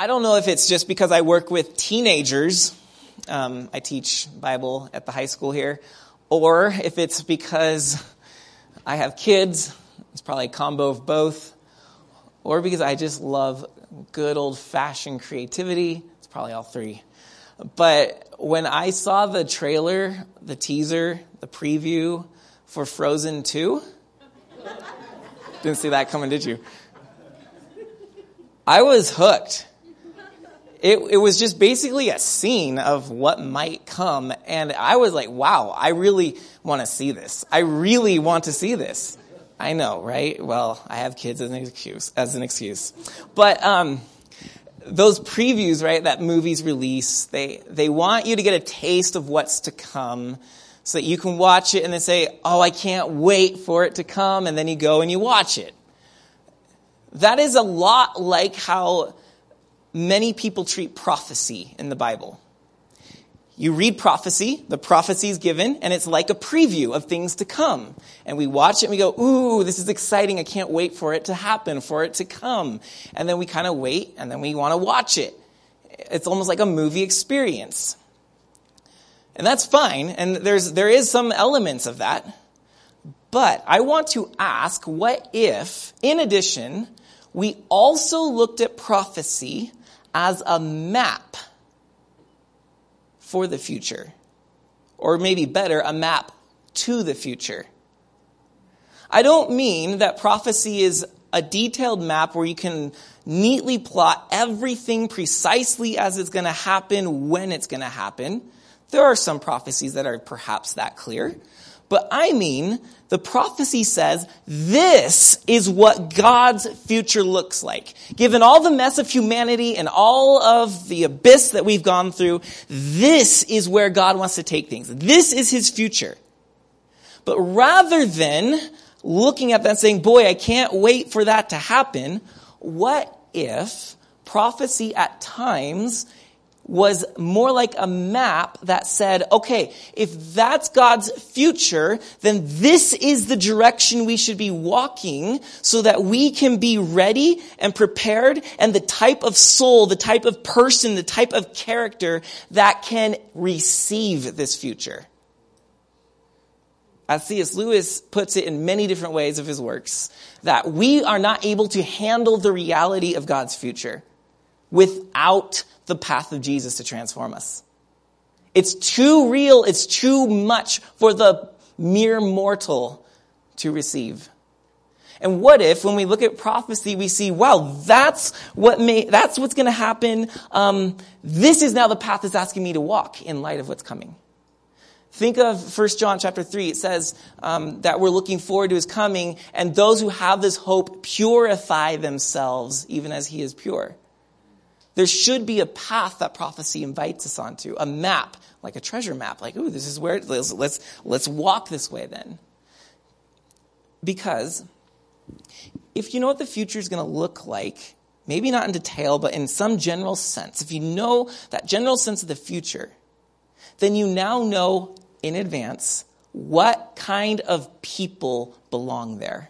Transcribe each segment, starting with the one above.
I don't know if it's just because I work with teenagers. Um, I teach Bible at the high school here, or if it's because I have kids. It's probably a combo of both, or because I just love good old fashioned creativity. It's probably all three. But when I saw the trailer, the teaser, the preview for Frozen 2, didn't see that coming, did you? I was hooked. It, it was just basically a scene of what might come. And I was like, wow, I really want to see this. I really want to see this. I know, right? Well, I have kids as an excuse, as an excuse. But, um, those previews, right, that movies release, they, they want you to get a taste of what's to come so that you can watch it and then say, oh, I can't wait for it to come. And then you go and you watch it. That is a lot like how many people treat prophecy in the Bible. You read prophecy, the prophecy is given, and it's like a preview of things to come. And we watch it and we go, ooh, this is exciting. I can't wait for it to happen, for it to come. And then we kind of wait, and then we want to watch it. It's almost like a movie experience. And that's fine, and there's, there is some elements of that. But I want to ask, what if, in addition, we also looked at prophecy as a map for the future. Or maybe better, a map to the future. I don't mean that prophecy is a detailed map where you can neatly plot everything precisely as it's going to happen when it's going to happen. There are some prophecies that are perhaps that clear. But I mean, the prophecy says this is what God's future looks like. Given all the mess of humanity and all of the abyss that we've gone through, this is where God wants to take things. This is his future. But rather than looking at that and saying, boy, I can't wait for that to happen, what if prophecy at times was more like a map that said, okay, if that's God's future, then this is the direction we should be walking so that we can be ready and prepared and the type of soul, the type of person, the type of character that can receive this future. As C.S. Lewis puts it in many different ways of his works, that we are not able to handle the reality of God's future without the path of Jesus to transform us. It's too real, it's too much for the mere mortal to receive. And what if, when we look at prophecy, we see, wow, that's what may, that's what's going to happen. Um, this is now the path that's asking me to walk in light of what's coming. Think of 1 John chapter 3. It says um, that we're looking forward to his coming, and those who have this hope purify themselves even as he is pure. There should be a path that prophecy invites us onto, a map, like a treasure map, like, ooh, this is where, let's, let's, let's walk this way then. Because if you know what the future is going to look like, maybe not in detail, but in some general sense, if you know that general sense of the future, then you now know in advance what kind of people belong there.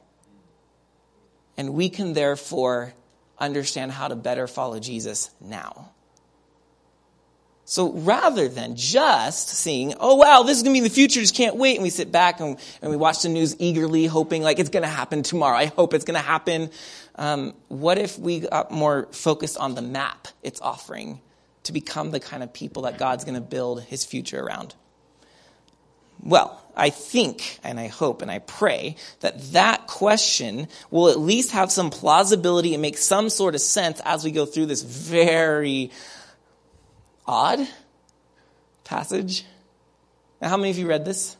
And we can therefore understand how to better follow Jesus now. So rather than just seeing, oh wow, this is going to be the future, just can't wait, and we sit back and, and we watch the news eagerly, hoping like it's going to happen tomorrow. I hope it's going to happen. Um, what if we got more focused on the map it's offering to become the kind of people that God's going to build his future around? Well, I think and I hope and I pray that that question will at least have some plausibility and make some sort of sense as we go through this very odd passage. Now, how many of you read this?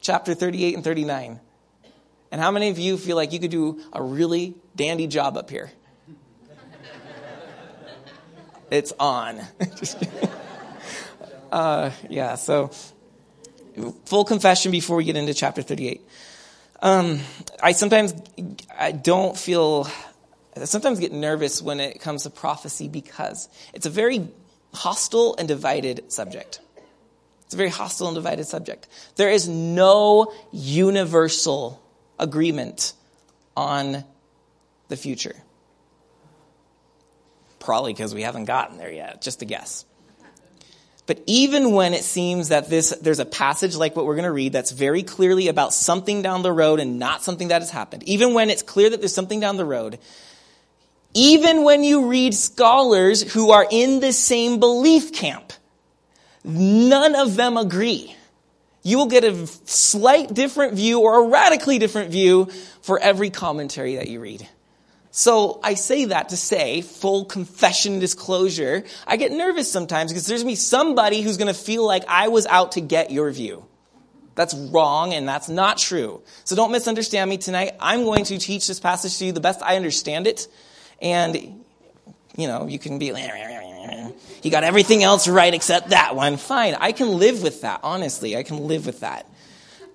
Chapter 38 and 39. And how many of you feel like you could do a really dandy job up here? it's on. uh, yeah, so full confession before we get into chapter 38. Um, I sometimes I don't feel, I sometimes get nervous when it comes to prophecy because it's a very hostile and divided subject. It's a very hostile and divided subject. There is no universal agreement on the future. probably because we haven't gotten there yet, just a guess. But even when it seems that this, there's a passage like what we're going to read that's very clearly about something down the road and not something that has happened, even when it's clear that there's something down the road, even when you read scholars who are in the same belief camp, none of them agree. You will get a slight different view or a radically different view for every commentary that you read. So I say that to say, full confession disclosure, I get nervous sometimes because there's going to be somebody who's going to feel like I was out to get your view. That's wrong and that's not true. So don't misunderstand me tonight. I'm going to teach this passage to you the best I understand it. And, you know, you can be like, he got everything else right except that one. Fine. I can live with that. Honestly, I can live with that.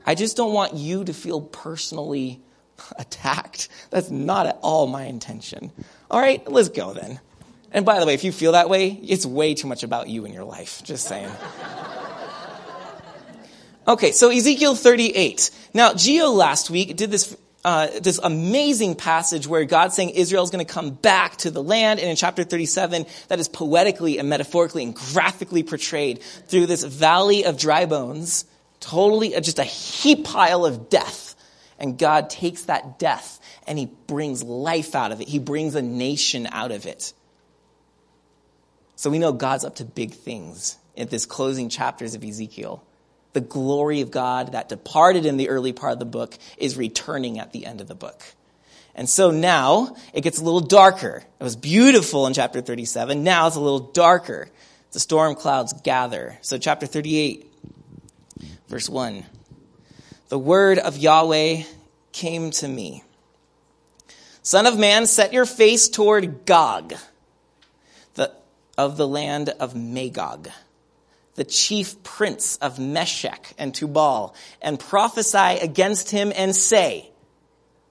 I just don't want you to feel personally attacked. That's not at all my intention. All right, let's go then. And by the way, if you feel that way, it's way too much about you in your life. Just saying. Okay, so Ezekiel 38. Now, Geo last week did this uh, this amazing passage where God's saying Israel is going to come back to the land. And in chapter 37, that is poetically and metaphorically and graphically portrayed through this valley of dry bones, totally uh, just a heap pile of death and God takes that death and he brings life out of it. He brings a nation out of it. So we know God's up to big things in this closing chapters of Ezekiel. The glory of God that departed in the early part of the book is returning at the end of the book. And so now it gets a little darker. It was beautiful in chapter 37. Now it's a little darker. The storm clouds gather. So chapter 38, verse 1 the word of Yahweh came to me. Son of man, set your face toward Gog, the, of the land of Magog, the chief prince of Meshech and Tubal, and prophesy against him and say,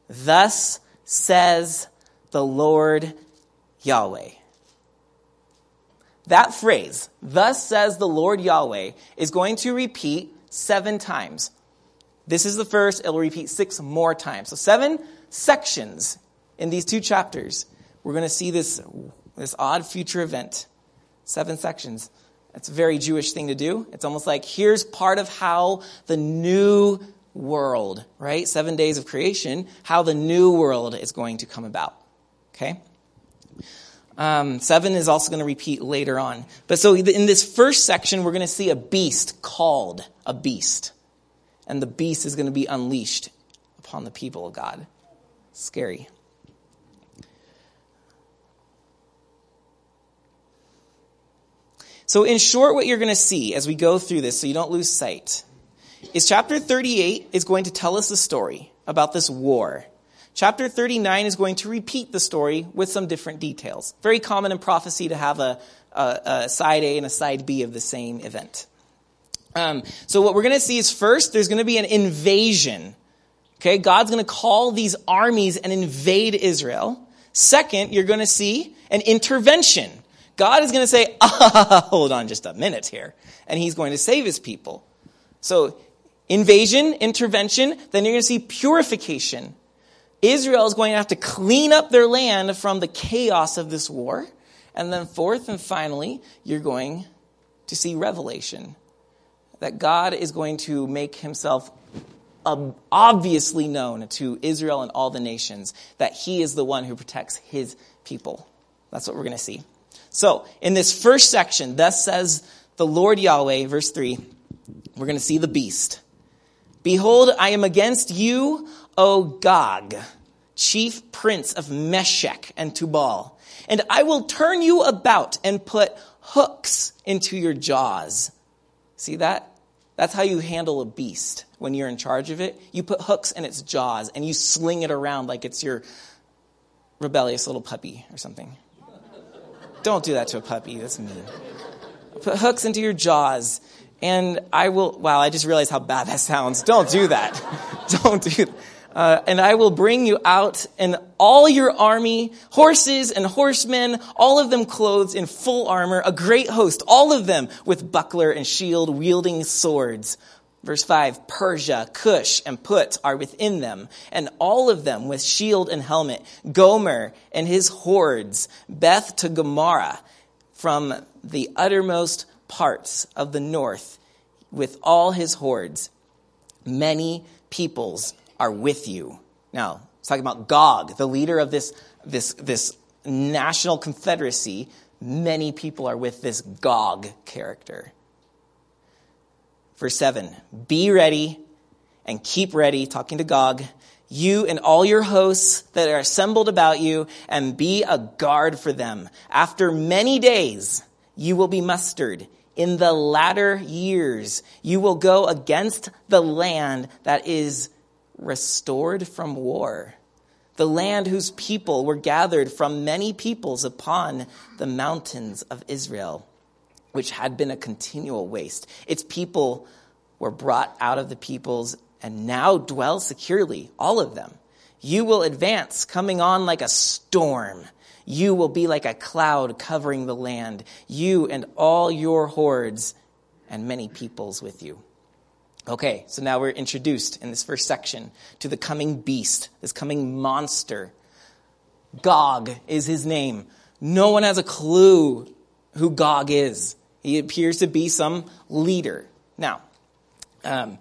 Thus says the Lord Yahweh. That phrase, thus says the Lord Yahweh, is going to repeat seven times this is the first, it'll repeat six more times. So, seven sections in these two chapters. We're going to see this, this odd future event. Seven sections. It's a very Jewish thing to do. It's almost like here's part of how the new world, right? Seven days of creation, how the new world is going to come about. Okay? Um, seven is also going to repeat later on. But so in this first section, we're going to see a beast called a beast and the beast is going to be unleashed upon the people of God. Scary. So, in short, what you're going to see as we go through this, so you don't lose sight, is chapter 38 is going to tell us a story about this war. Chapter 39 is going to repeat the story with some different details. Very common in prophecy to have a, a, a side A and a side B of the same event. Um, so what we're going to see is first, there's going to be an invasion. Okay, God's going to call these armies and invade Israel. Second, you're going to see an intervention. God is going to say, ah, hold on just a minute here. And he's going to save his people. So, invasion, intervention, then you're going to see purification. Israel is going to have to clean up their land from the chaos of this war. And then, fourth and finally, you're going to see revelation that God is going to make himself um, obviously known to Israel and all the nations, that he is the one who protects his people. That's what we're going to see. So, in this first section, thus says the Lord Yahweh, verse 3, we're going to see the beast. Behold, I am against you, O Gog, chief prince of Meshech and Tubal, and I will turn you about and put hooks into your jaws. See that? That's how you handle a beast when you're in charge of it. You put hooks in its jaws and you sling it around like it's your rebellious little puppy or something. Don't do that to a puppy. That's mean. Put hooks into your jaws and I will, wow, I just realized how bad that sounds. Don't do that. Don't do that. Uh, and I will bring you out and all your army, horses and horsemen, all of them clothed in full armor, a great host, all of them with buckler and shield, wielding swords. Verse 5 Persia, Cush, and Put are within them, and all of them with shield and helmet. Gomer and his hordes, Beth-togarmah, from the uttermost parts of the north, with all his hordes. Many peoples are with you. Now, it's talking about Gog, the leader of this, this, this national confederacy. Many people are with this Gog character. Verse 7 Be ready and keep ready, talking to Gog, you and all your hosts that are assembled about you, and be a guard for them. After many days, you will be mustered. In the latter years, you will go against the land that is restored from war. The land whose people were gathered from many peoples upon the mountains of Israel which had been a continual waste. Its people were brought out of the peoples and now dwell securely, all of them. You will advance, coming on like a storm. You will be like a cloud covering the land, you and all your hordes, and many peoples with you. Okay, so now we're introduced in this first section to the coming beast, this coming monster. Gog is his name. No one has a clue who Gog is. He appears to be some leader. Now, um,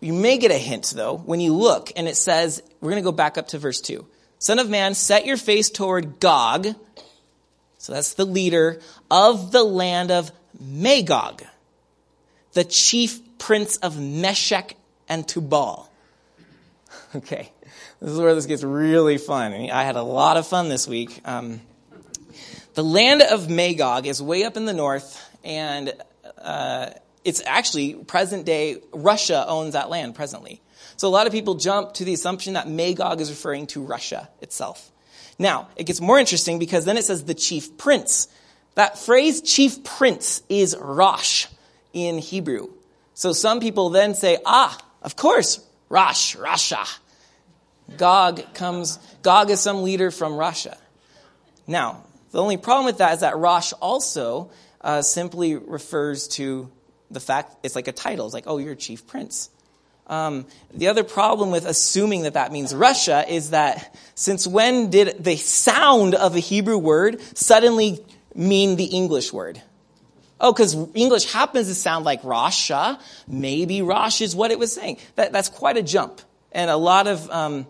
you may get a hint, though, when you look, and it says, we're going to go back up to verse 2. Son of man, set your face toward Gog. So that's the leader of the land of Magog, the chief prince of Meshech and Tubal. Okay, this is where this gets really fun. I had a lot of fun this week. Um, the land of Magog is way up in the north and uh, it's actually present day Russia owns that land presently. So a lot of people jump to the assumption that Magog is referring to Russia itself. Now, it gets more interesting because then it says the chief prince. That phrase chief prince is Rosh in Hebrew. So some people then say, ah, of course, Rosh, Russia. Gog comes, Gog is some leader from Russia. Now, the only problem with that is that Rosh also uh, simply refers to the fact it's like a title. It's like, oh, you're chief prince. Um, the other problem with assuming that that means Russia is that since when did the sound of a Hebrew word suddenly mean the English word? Oh, because English happens to sound like Rasha. Maybe Rosh is what it was saying. That, that's quite a jump. And a lot of, um,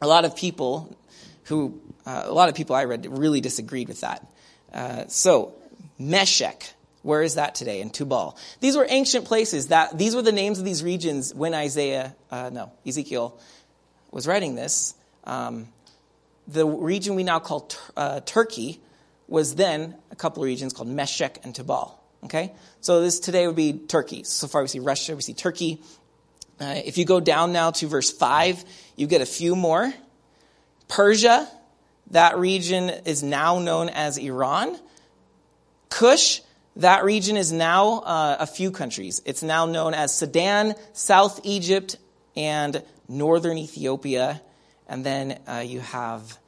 a lot of people who, uh, a lot of people I read really disagreed with that. Uh, so, Meshech. Where is that today? In Tubal. These were ancient places. That these were the names of these regions when Isaiah, uh, no, Ezekiel was writing this. Um, the region we now call uh, Turkey was then a couple of regions called Meshech and Tubal. Okay, so this today would be Turkey. So far we see Russia, we see Turkey. Uh, if you go down now to verse five, you get a few more. Persia, that region is now known as Iran. Cush, that region is now uh, a few countries. It's now known as Sudan, South Egypt, and northern Ethiopia. And then uh, you have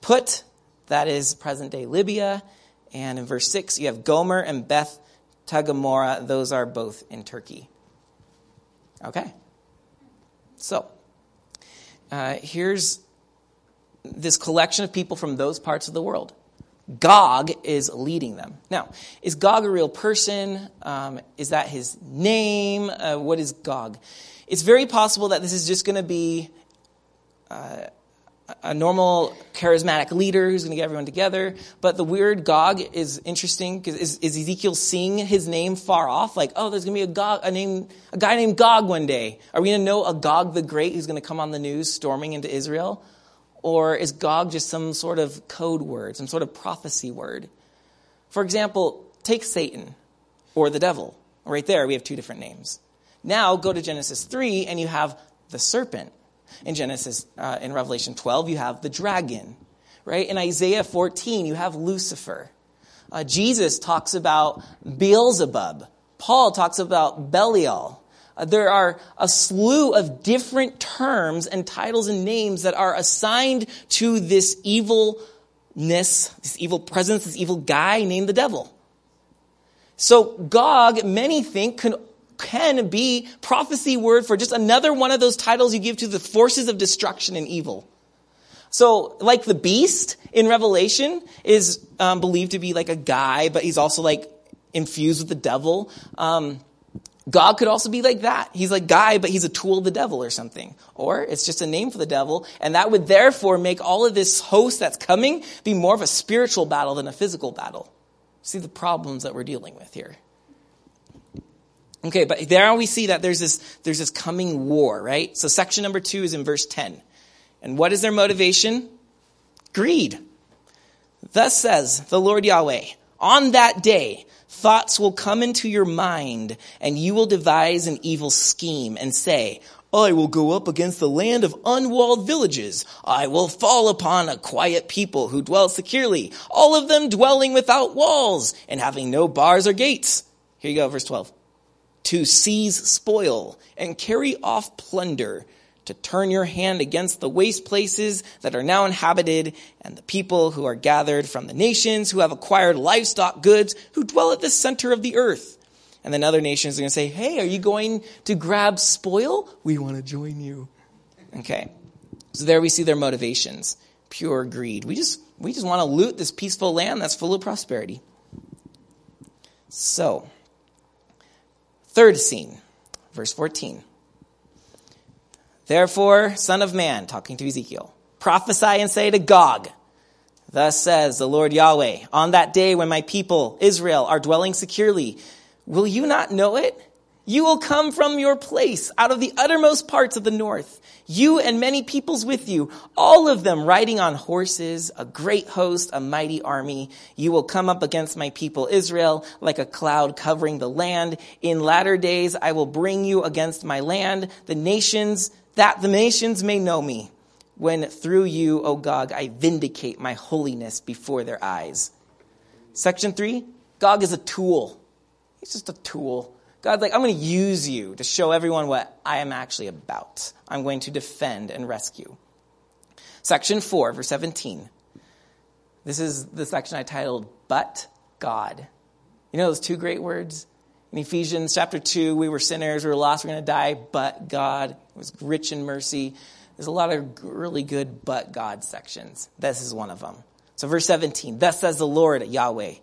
Put, that is present day Libya. And in verse 6, you have Gomer and Beth togarmah. Those are both in Turkey. Okay. So, uh, here's this collection of people from those parts of the world. Gog is leading them. Now, is Gog a real person? Um, is that his name? Uh, what is Gog? It's very possible that this is just going to be uh, a normal charismatic leader who's going to get everyone together. But the weird Gog is interesting because is, is, Ezekiel seeing his name far off? Like, oh, there's going to be a Gog, a name, a guy named Gog one day. Are we going to know a Gog the Great who's going to come on the news storming into Israel? Or is Gog just some sort of code word, some sort of prophecy word? For example, take Satan or the devil. Right there, we have two different names. Now go to Genesis 3 and you have the serpent. In Genesis, uh, in Revelation 12, you have the dragon. Right? In Isaiah 14, you have Lucifer. Uh, Jesus talks about Beelzebub. Paul talks about Belial. Uh, there are a slew of different terms and titles and names that are assigned to this evilness, this evil presence, this evil guy named the devil. So Gog, many think, can can be prophecy word for just another one of those titles you give to the forces of destruction and evil. So, like the beast in Revelation is um, believed to be like a guy, but he's also like infused with the devil. Um, Gog could also be like that. He's like guy, but he's a tool of the devil or something. Or it's just a name for the devil. And that would therefore make all of this host that's coming be more of a spiritual battle than a physical battle. See the problems that we're dealing with here. Okay, but there we see that there's this, there's this coming war, right? So section number two is in verse 10. And what is their motivation? Greed. Thus says the Lord Yahweh, on that day, thoughts will come into your mind, and you will devise an evil scheme and say, I will go up against the land of unwalled villages. I will fall upon a quiet people who dwell securely, all of them dwelling without walls and having no bars or gates. Here you go, verse 12. To seize spoil and carry off plunder to turn your hand against the waste places that are now inhabited and the people who are gathered from the nations who have acquired livestock goods who dwell at the center of the earth. And then other nations are going to say, Hey, are you going to grab spoil? We want to join you. Okay. So there we see their motivations. Pure greed. We just, we just want to loot this peaceful land that's full of prosperity. So, third scene, verse 14. Therefore, Son of Man, talking to Ezekiel, prophesy and say to Gog, Thus says the Lord Yahweh, on that day when my people, Israel, are dwelling securely, will you not know it? You will come from your place out of the uttermost parts of the north, you and many peoples with you, all of them riding on horses, a great host, a mighty army. You will come up against my people Israel like a cloud covering the land. In latter days I will bring you against my land, the nations that the nations may know me when through you, O Gog, I vindicate my holiness before their eyes. Section three, Gog is a tool. He's just a tool. God's like, I'm going to use you to show everyone what I am actually about. I'm going to defend and rescue. Section 4, verse 17. This is the section I titled, But God. You know those two great words? In Ephesians chapter 2, we were sinners, we were lost, we are going to die, but God was rich in mercy. There's a lot of really good but God sections. This is one of them. So, verse 17 Thus says the Lord Yahweh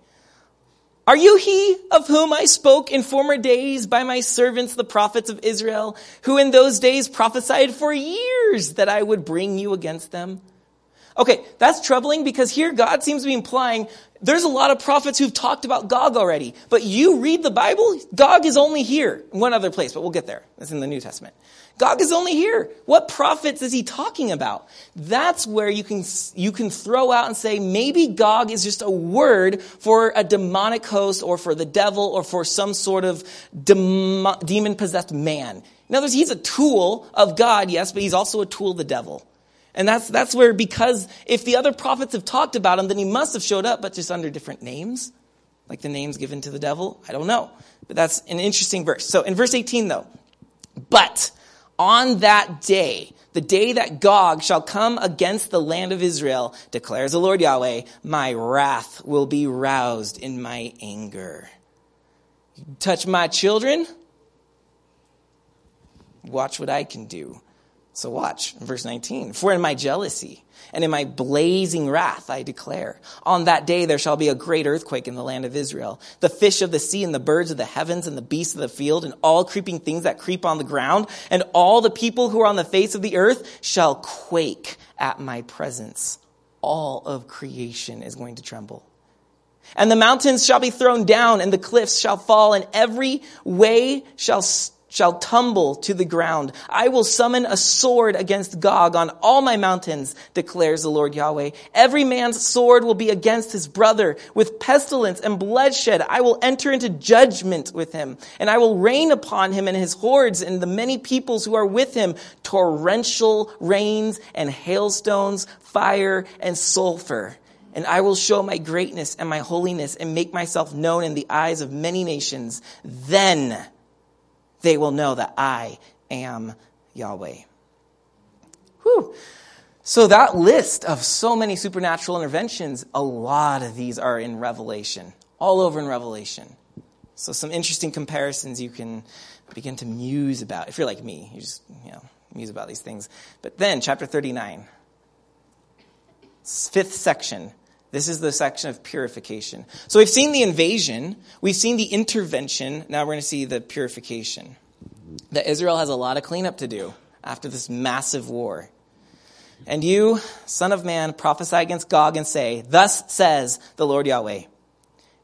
Are you he of whom I spoke in former days by my servants, the prophets of Israel, who in those days prophesied for years that I would bring you against them? Okay, that's troubling because here God seems to be implying there's a lot of prophets who've talked about Gog already, but you read the Bible, Gog is only here. One other place, but we'll get there. It's in the New Testament. Gog is only here. What prophets is he talking about? That's where you can, you can throw out and say, maybe Gog is just a word for a demonic host or for the devil or for some sort of demon possessed man. In other words, he's a tool of God, yes, but he's also a tool of the devil. And that's, that's where, because if the other prophets have talked about him, then he must have showed up, but just under different names, like the names given to the devil. I don't know. But that's an interesting verse. So in verse 18, though, but on that day, the day that Gog shall come against the land of Israel, declares the Lord Yahweh, my wrath will be roused in my anger. touch my children? Watch what I can do. So watch, verse 19. For in my jealousy and in my blazing wrath I declare, on that day there shall be a great earthquake in the land of Israel. The fish of the sea and the birds of the heavens and the beasts of the field and all creeping things that creep on the ground and all the people who are on the face of the earth shall quake at my presence. All of creation is going to tremble. And the mountains shall be thrown down and the cliffs shall fall and every way shall shall tumble to the ground. I will summon a sword against Gog on all my mountains, declares the Lord Yahweh. Every man's sword will be against his brother. With pestilence and bloodshed, I will enter into judgment with him, and I will rain upon him and his hordes and the many peoples who are with him torrential rains and hailstones, fire and sulfur and I will show my greatness and my holiness and make myself known in the eyes of many nations. Then they will know that I am Yahweh. Whew. So, that list of so many supernatural interventions, a lot of these are in Revelation, all over in Revelation. So, some interesting comparisons you can begin to muse about. If you're like me, you just, you know, muse about these things. But then, chapter 39, fifth section. This is the section of purification. So, we've seen the invasion, we've seen the intervention, now we're going to see the purification. That Israel has a lot of cleanup to do after this massive war. And you, son of man, prophesy against Gog and say, Thus says the Lord Yahweh.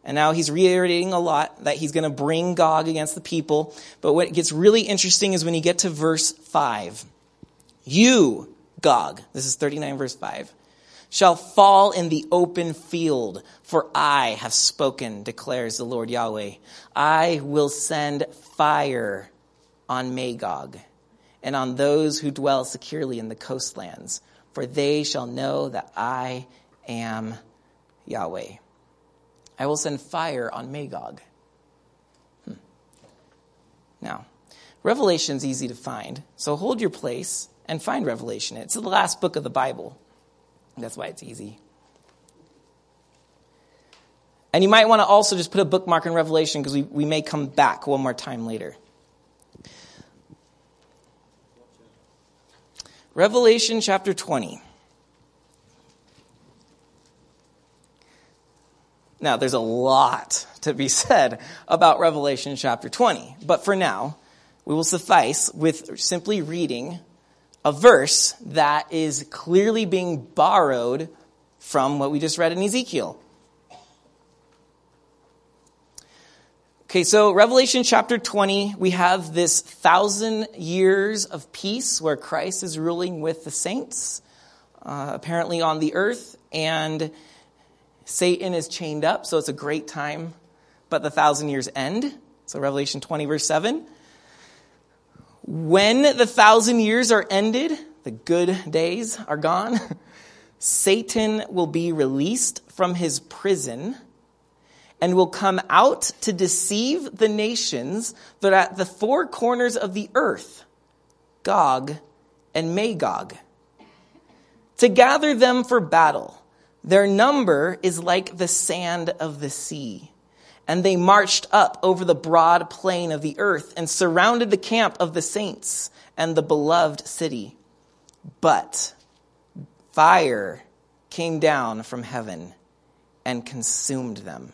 And now he's reiterating a lot that he's going to bring Gog against the people. But what gets really interesting is when you get to verse 5. You, Gog, this is 39 verse 5, shall fall in the open field, for I have spoken, declares the Lord Yahweh. I will send fire on Magog and on those who dwell securely in the coastlands, for they shall know that I am Yahweh. I will send fire on Magog. Hmm. Now, Revelation's easy to find, so hold your place and find Revelation. It's the last book of the Bible. That's why it's easy. And you might want to also just put a bookmark in Revelation because we, we may come back one more time later. Revelation chapter 20. Now, there's a lot to be said about Revelation chapter 20, but for now, we will suffice with simply reading a verse that is clearly being borrowed from what we just read in Ezekiel. Okay, so Revelation chapter 20, we have this thousand years of peace where Christ is ruling with the saints, uh, apparently on the earth, and Satan is chained up, so it's a great time, but the thousand years end. So, Revelation 20, verse 7. When the thousand years are ended, the good days are gone, Satan will be released from his prison and will come out to deceive the nations that are at the four corners of the earth, Gog and Magog, to gather them for battle their number is like the sand of the sea. And they marched up over the broad plain of the earth and surrounded the camp of the saints and the beloved city. But fire came down from heaven and consumed them.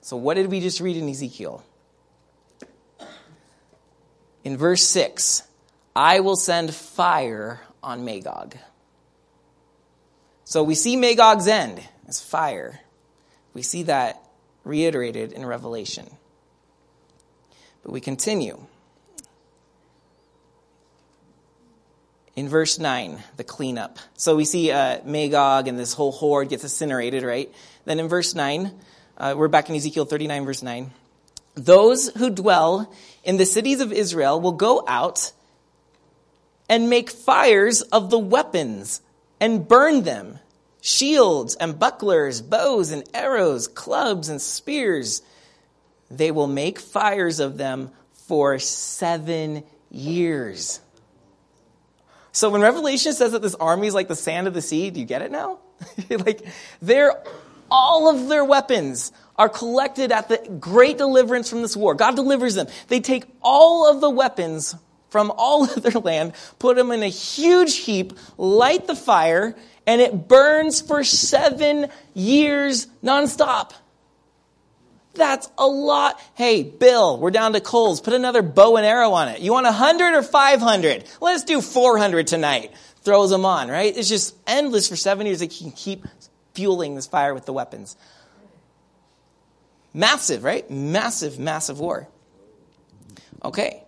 So, what did we just read in Ezekiel? In verse 6, I will send fire on Magog. So we see Magog's end as fire. We see that reiterated in Revelation. But we continue. In verse 9, the cleanup. So we see uh, Magog and this whole horde gets incinerated, right? Then in verse 9, uh, we're back in Ezekiel 39, verse 9. Those who dwell in the cities of Israel will go out and make fires of the weapons and burn them shields and bucklers, bows and arrows, clubs and spears. They will make fires of them for seven years. So when Revelation says that this army is like the sand of the sea, do you get it now? like they're all of their weapons are collected at the great deliverance from this war. God delivers them. They take all of the weapons from all of their land, put them in a huge heap, light the fire, and it burns for seven years nonstop. That's a lot. Hey, Bill, we're down to coals. Put another bow and arrow on it. You want 100 or 500? Let's do 400 tonight. Throws them on, right? It's just endless for seven years. They can keep fueling this fire with the weapons. Massive, right? Massive, massive war. Okay.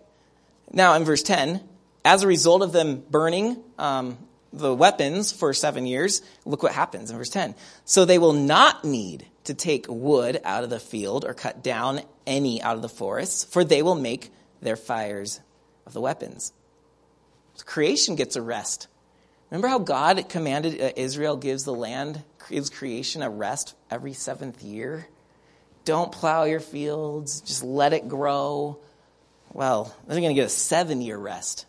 Now, in verse 10, as a result of them burning um, the weapons for seven years, look what happens in verse 10. So they will not need to take wood out of the field or cut down any out of the forests, for they will make their fires of the weapons. So creation gets a rest. Remember how God commanded uh, Israel gives the land, gives creation a rest every seventh year? Don't plow your fields, just let it grow. Well, they're going to get a seven year rest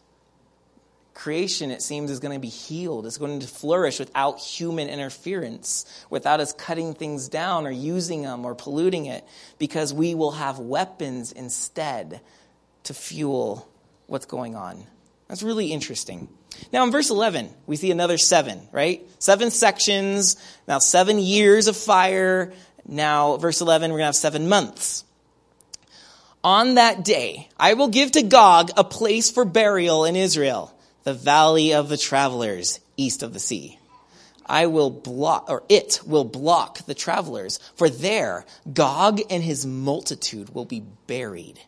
creation, it seems, is going to be healed. It's going to flourish without human interference, without us cutting things down or using them or polluting it, because we will have weapons instead to fuel what's going on. That's really interesting. Now, in verse 11, we see another seven, right? Seven sections, now seven years of fire. Now, verse 11, we're going to have seven months. On that day, I will give to Gog a place for burial in Israel the valley of the travelers east of the sea. I will block, or it will block the travelers, for there Gog and his multitude will be buried.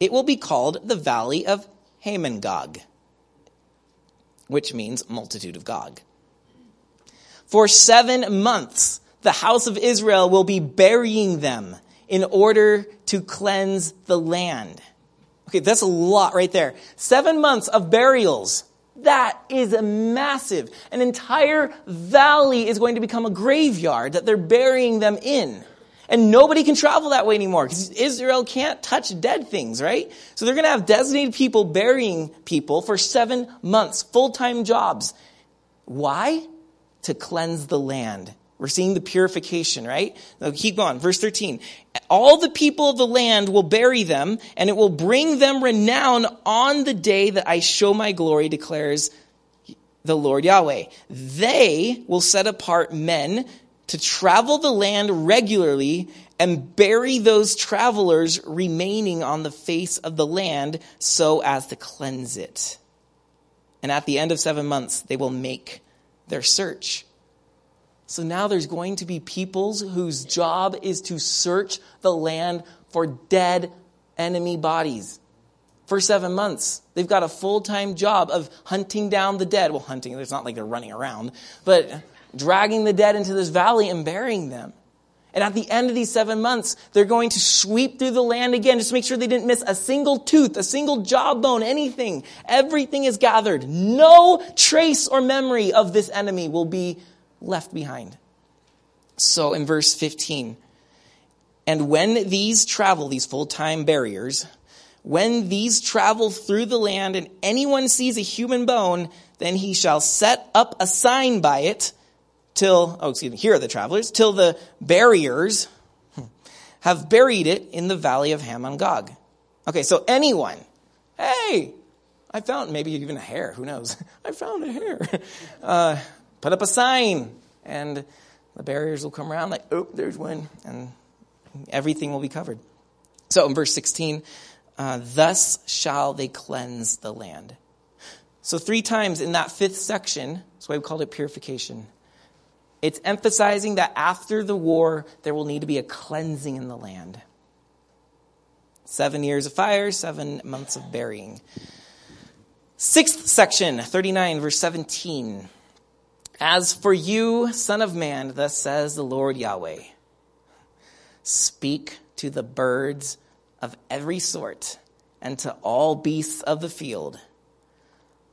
It will be called the valley of Hamon-Gog, which means multitude of Gog. For seven months, the house of Israel will be burying them in order to cleanse the land. Okay, that's a lot right there. Seven months of burials. That is massive. An entire valley is going to become a graveyard that they're burying them in. And nobody can travel that way anymore because Israel can't touch dead things, right? So they're going to have designated people burying people for seven months, full time jobs. Why? To cleanse the land we're seeing the purification, right? Now keep going. Verse 13. All the people of the land will bury them, and it will bring them renown on the day that I show my glory, declares the Lord Yahweh. They will set apart men to travel the land regularly and bury those travelers remaining on the face of the land so as to cleanse it. And at the end of seven months, they will make their search. So now there's going to be peoples whose job is to search the land for dead enemy bodies. For seven months, they've got a full time job of hunting down the dead. Well, hunting, it's not like they're running around, but dragging the dead into this valley and burying them. And at the end of these seven months, they're going to sweep through the land again just to make sure they didn't miss a single tooth, a single jawbone, anything. Everything is gathered. No trace or memory of this enemy will be left behind. So in verse 15, and when these travel, these full time barriers, when these travel through the land and anyone sees a human bone, then he shall set up a sign by it till, oh, excuse me, here are the travelers, till the barriers have buried it in the valley of Hamon-Gog. Okay, so anyone, hey, I found maybe even a hair, who knows? I found a hair. Uh, put up a sign, and the barriers will come around like, oh, there's one, and everything will be covered. So in verse 16, uh, thus shall they cleanse the land. So three times in that fifth section, that's why we called it purification. It's emphasizing that after the war, there will need to be a cleansing in the land. Seven years of fire, seven months of burying. Sixth section, 39, verse 17. As for you, Son of Man, thus says the Lord Yahweh, speak to the birds of every sort and to all beasts of the field.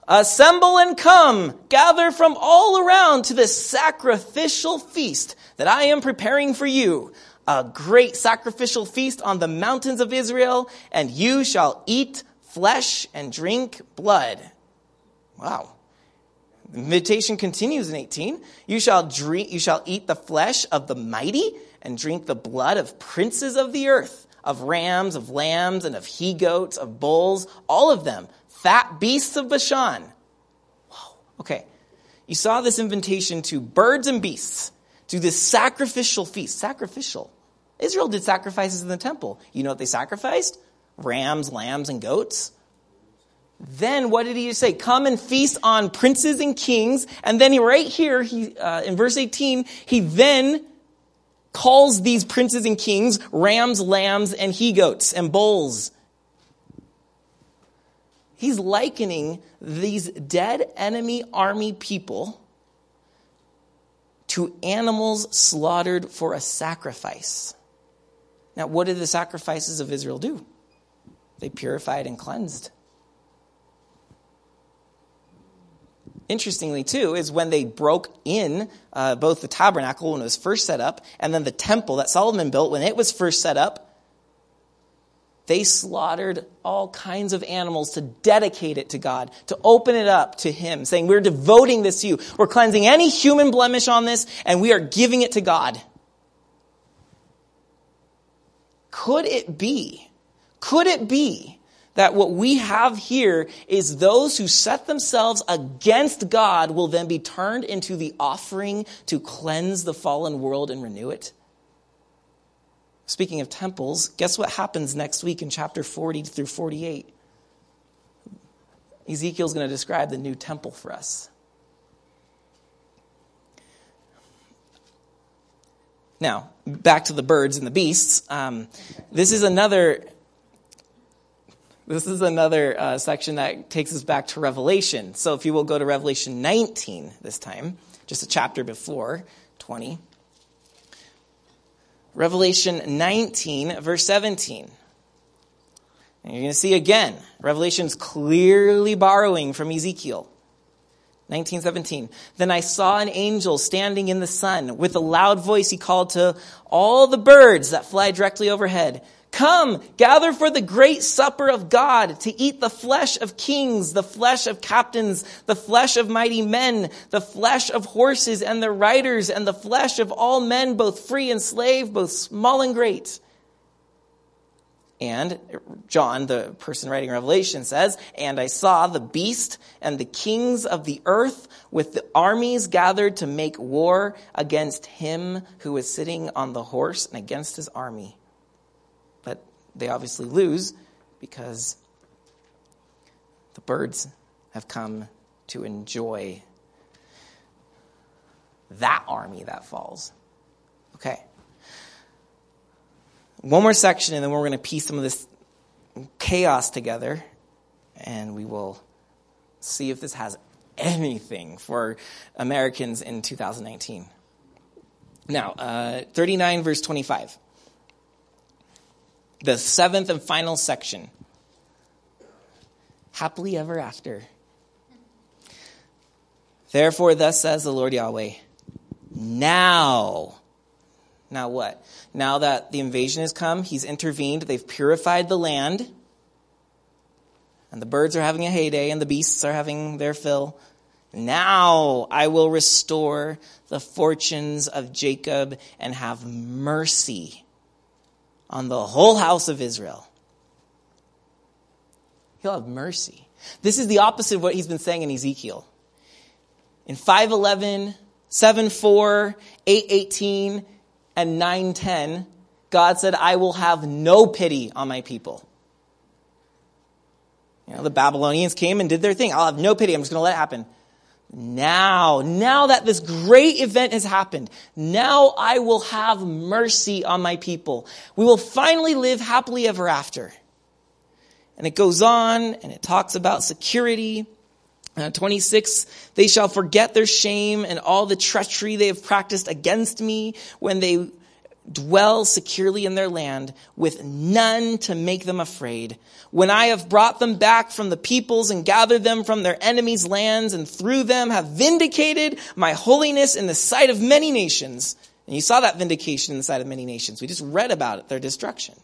Assemble and come, gather from all around to the sacrificial feast that I am preparing for you, a great sacrificial feast on the mountains of Israel, and you shall eat flesh and drink blood. Wow. The invitation continues in 18. You shall drink, you shall eat the flesh of the mighty and drink the blood of princes of the earth, of rams, of lambs, and of he goats, of bulls, all of them, fat beasts of Bashan. Whoa. Okay. You saw this invitation to birds and beasts, to this sacrificial feast. Sacrificial. Israel did sacrifices in the temple. You know what they sacrificed? Rams, lambs, and goats. Then what did he say? Come and feast on princes and kings. And then he, right here, he, uh, in verse 18, he then calls these princes and kings rams, lambs, and he goats and bulls. He's likening these dead enemy army people to animals slaughtered for a sacrifice. Now, what did the sacrifices of Israel do? They purified and cleansed. Interestingly, too, is when they broke in uh, both the tabernacle when it was first set up and then the temple that Solomon built when it was first set up, they slaughtered all kinds of animals to dedicate it to God, to open it up to Him, saying, We're devoting this to you. We're cleansing any human blemish on this, and we are giving it to God. Could it be, could it be that what we have here is those who set themselves against God will then be turned into the offering to cleanse the fallen world and renew it? Speaking of temples, guess what happens next week in chapter 40 through 48? Ezekiel's going to describe the new temple for us. Now, back to the birds and the beasts. Um, this is another. This is another uh, section that takes us back to Revelation. So, if you will go to Revelation 19 this time, just a chapter before 20. Revelation 19, verse 17. And you're going to see again, Revelation's clearly borrowing from Ezekiel. 1917. Then I saw an angel standing in the sun. With a loud voice, he called to all the birds that fly directly overhead Come, gather for the great supper of God to eat the flesh of kings, the flesh of captains, the flesh of mighty men, the flesh of horses and their riders, and the flesh of all men, both free and slave, both small and great. And John, the person writing Revelation, says, And I saw the beast and the kings of the earth with the armies gathered to make war against him who was sitting on the horse and against his army they obviously lose because the birds have come to enjoy that army that falls. Okay. One more section, and then we're going to piece some of this chaos together, and we will see if this has anything for Americans in 2019. Now, uh, 39 verse 25 the seventh and final section. Happily ever after. Therefore, thus says the Lord Yahweh, now. Now what? Now that the invasion has come, he's intervened, they've purified the land, and the birds are having a heyday, and the beasts are having their fill. Now I will restore the fortunes of Jacob and have mercy on the whole house of Israel. He'll have mercy. This is the opposite of what he's been saying in Ezekiel. In 511, 7:4, 8:18, and 9:10, God said, "I will have no pity on my people." You know, the Babylonians came and did their thing. I'll have no pity. I'm just going to let it happen. Now, now that this great event has happened, now I will have mercy on my people. We will finally live happily ever after. And it goes on and it talks about security. Uh, 26, they shall forget their shame and all the treachery they have practiced against me when they dwell securely in their land with none to make them afraid. When I have brought them back from the peoples and gathered them from their enemies' lands and through them have vindicated my holiness in the sight of many nations. And you saw that vindication in the sight of many nations. We just read about it, their destruction.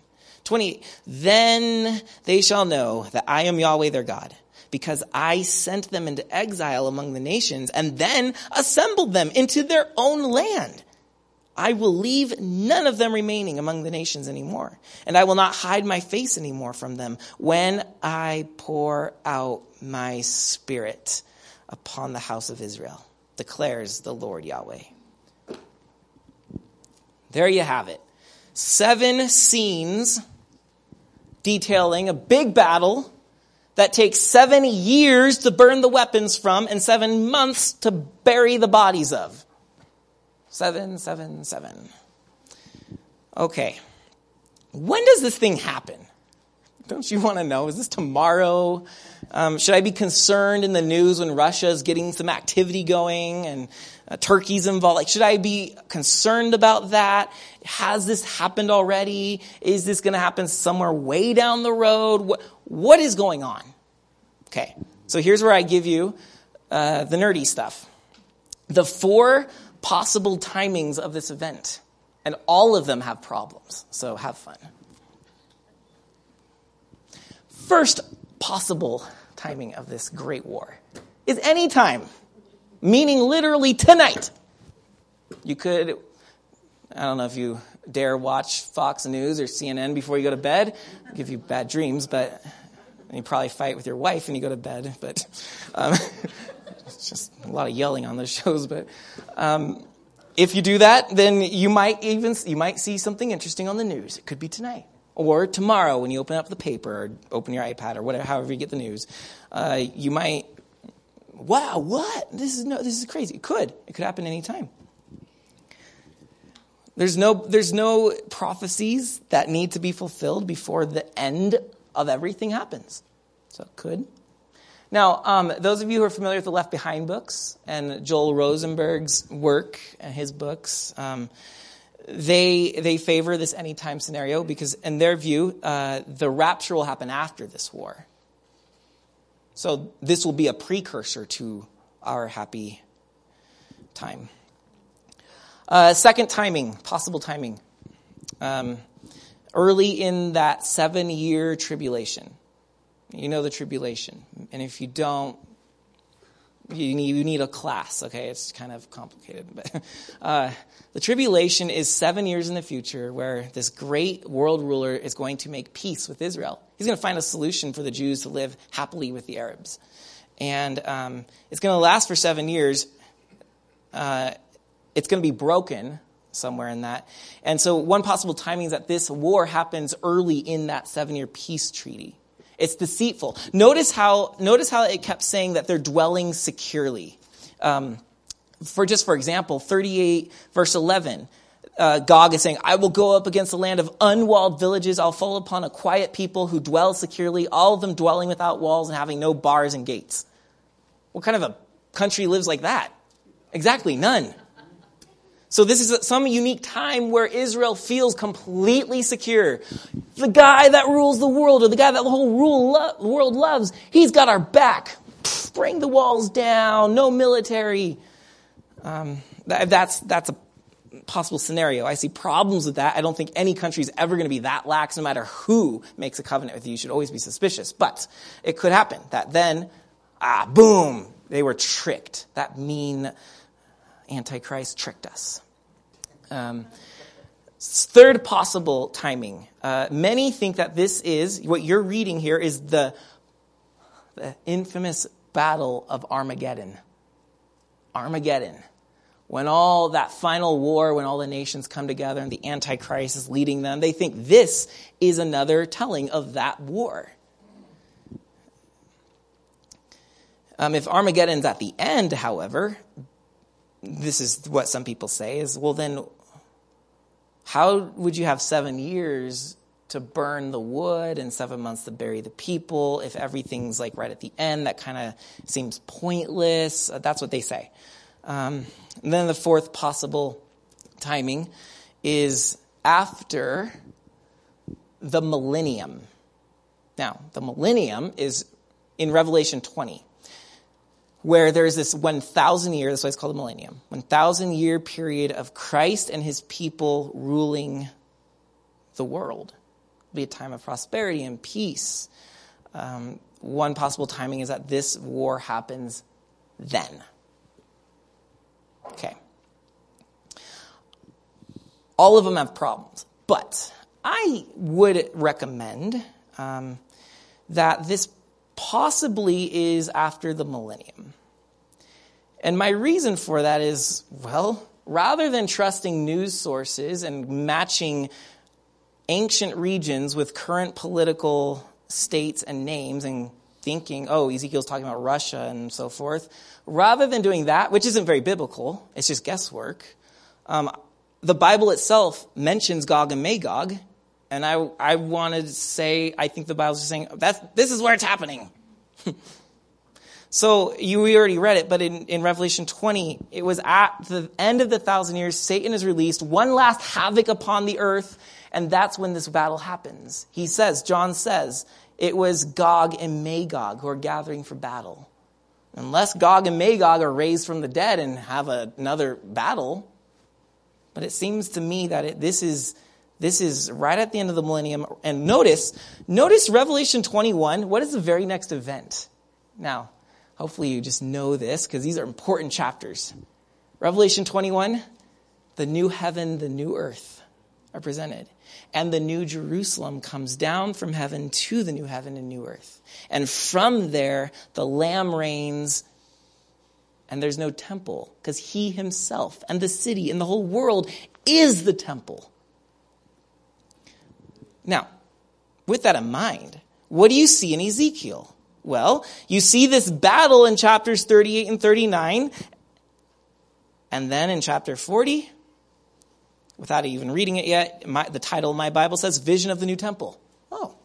20, then they shall know that I am Yahweh their God because I sent them into exile among the nations and then assembled them into their own land. I will leave none of them remaining among the nations anymore, and I will not hide my face anymore from them when I pour out my spirit upon the house of Israel, declares the Lord Yahweh. There you have it. Seven scenes detailing a big battle that takes seven years to burn the weapons from and seven months to bury the bodies of. Seven, seven, seven. Okay. When does this thing happen? Don't you want to know? Is this tomorrow? Um, should I be concerned in the news when Russia is getting some activity going and uh, Turkey's involved? Like, should I be concerned about that? Has this happened already? Is this going to happen somewhere way down the road? What, what is going on? Okay, so here's where I give you uh, the nerdy stuff. The four possible timings of this event, and all of them have problems. So have fun. first possible timing of this great war is any time, meaning literally tonight. You could, I don't know if you dare watch Fox News or CNN before you go to bed, It'll give you bad dreams, but you probably fight with your wife and you go to bed. But um, it's just a lot of yelling on those shows. But um, if you do that, then you might even you might see something interesting on the news. It could be tonight or tomorrow when you open up the paper or open your iPad or whatever, however you get the news. Uh, you might, wow, what? This is no, this is crazy. It could. It could happen anytime. There's no, there's no prophecies that need to be fulfilled before the end of everything happens. So it could. Now, um, those of you who are familiar with the Left Behind books and Joel Rosenberg's work and his books, um, they they favor this anytime scenario because, in their view, uh, the rapture will happen after this war. So this will be a precursor to our happy time. Uh, second timing, possible timing. Um, early in that seven year tribulation. You know the tribulation. And if you don't, you need, you need a class, okay? It's kind of complicated. But uh, the tribulation is seven years in the future where this great world ruler is going to make peace with Israel. He's going to find a solution for the Jews to live happily with the Arabs. And um, it's going to last for seven years. Uh, it's going to be broken somewhere in that. And so, one possible timing is that this war happens early in that seven year peace treaty. It's deceitful. Notice how, notice how it kept saying that they're dwelling securely. Um, for just for example, 38 verse 11, uh, Gog is saying, I will go up against the land of unwalled villages. I'll fall upon a quiet people who dwell securely, all of them dwelling without walls and having no bars and gates. What kind of a country lives like that? Exactly, none. So this is some unique time where Israel feels completely secure. The guy that rules the world, or the guy that the whole lo- world loves, he's got our back. bring the walls down. No military. Um, that, that's that's a possible scenario. I see problems with that. I don't think any country is ever going to be that lax, no matter who makes a covenant with you. You should always be suspicious. But it could happen that then, ah, boom, they were tricked. That mean Antichrist tricked us. Um, third possible timing. Uh, many think that this is, what you're reading here is the, the infamous battle of Armageddon. Armageddon. When all that final war, when all the nations come together and the Antichrist is leading them, they think this is another telling of that war. Um, if Armageddon's at the end, however, this is what some people say is, well, then how would you have seven years to burn the wood and seven months to bury the people if everything's like right at the end? That kind of seems pointless. Uh, that's what they say. Um, then the fourth possible timing is after the millennium. Now, the millennium is in Revelation 20 where there's this 1,000 year, that's why it's called the millennium, 1,000 year period of Christ and his people ruling the world. It'll be a time of prosperity and peace. Um, one possible timing is that this war happens then. Okay. All of them have problems, but I would recommend um, that this possibly is after the millennium. And my reason for that is, well, rather than trusting news sources and matching ancient regions with current political states and names and thinking, oh, Ezekiel's talking about Russia and so forth, rather than doing that, which isn't very biblical, it's just guesswork, um, the Bible itself mentions Gog and Magog, and I, I wanted to say, I think the Bible's saying, that's, this is where it's happening. so you we already read it, but in, in Revelation 20, it was at the end of the thousand years, Satan is released, one last havoc upon the earth, and that's when this battle happens. He says, John says, it was Gog and Magog who are gathering for battle. Unless Gog and Magog are raised from the dead and have a, another battle. But it seems to me that it, this is This is right at the end of the millennium. And notice, notice Revelation 21. What is the very next event? Now, hopefully you just know this because these are important chapters. Revelation 21, the new heaven, the new earth are presented. And the new Jerusalem comes down from heaven to the new heaven and new earth. And from there, the Lamb reigns, and there's no temple because he himself and the city and the whole world is the temple. Now, with that in mind, what do you see in Ezekiel? Well, you see this battle in chapters 38 and 39. And then in chapter 40, without even reading it yet, my, the title of my Bible says Vision of the New Temple. Oh.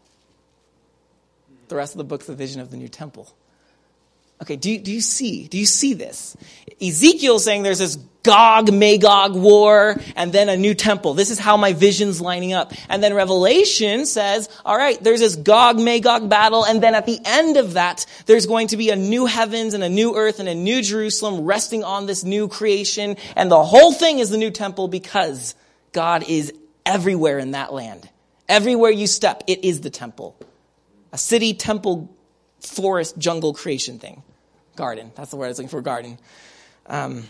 The rest of the book's the Vision of the New Temple. Okay, do do you see? Do you see this? Ezekiel saying there's this Gog Magog war and then a new temple. This is how my vision's lining up. And then Revelation says, all right, there's this Gog Magog battle. And then at the end of that, there's going to be a new heavens and a new earth and a new Jerusalem resting on this new creation. And the whole thing is the new temple because God is everywhere in that land. Everywhere you step, it is the temple. A city, temple, forest, jungle creation thing. Garden. That's the word I was looking for, garden. Um,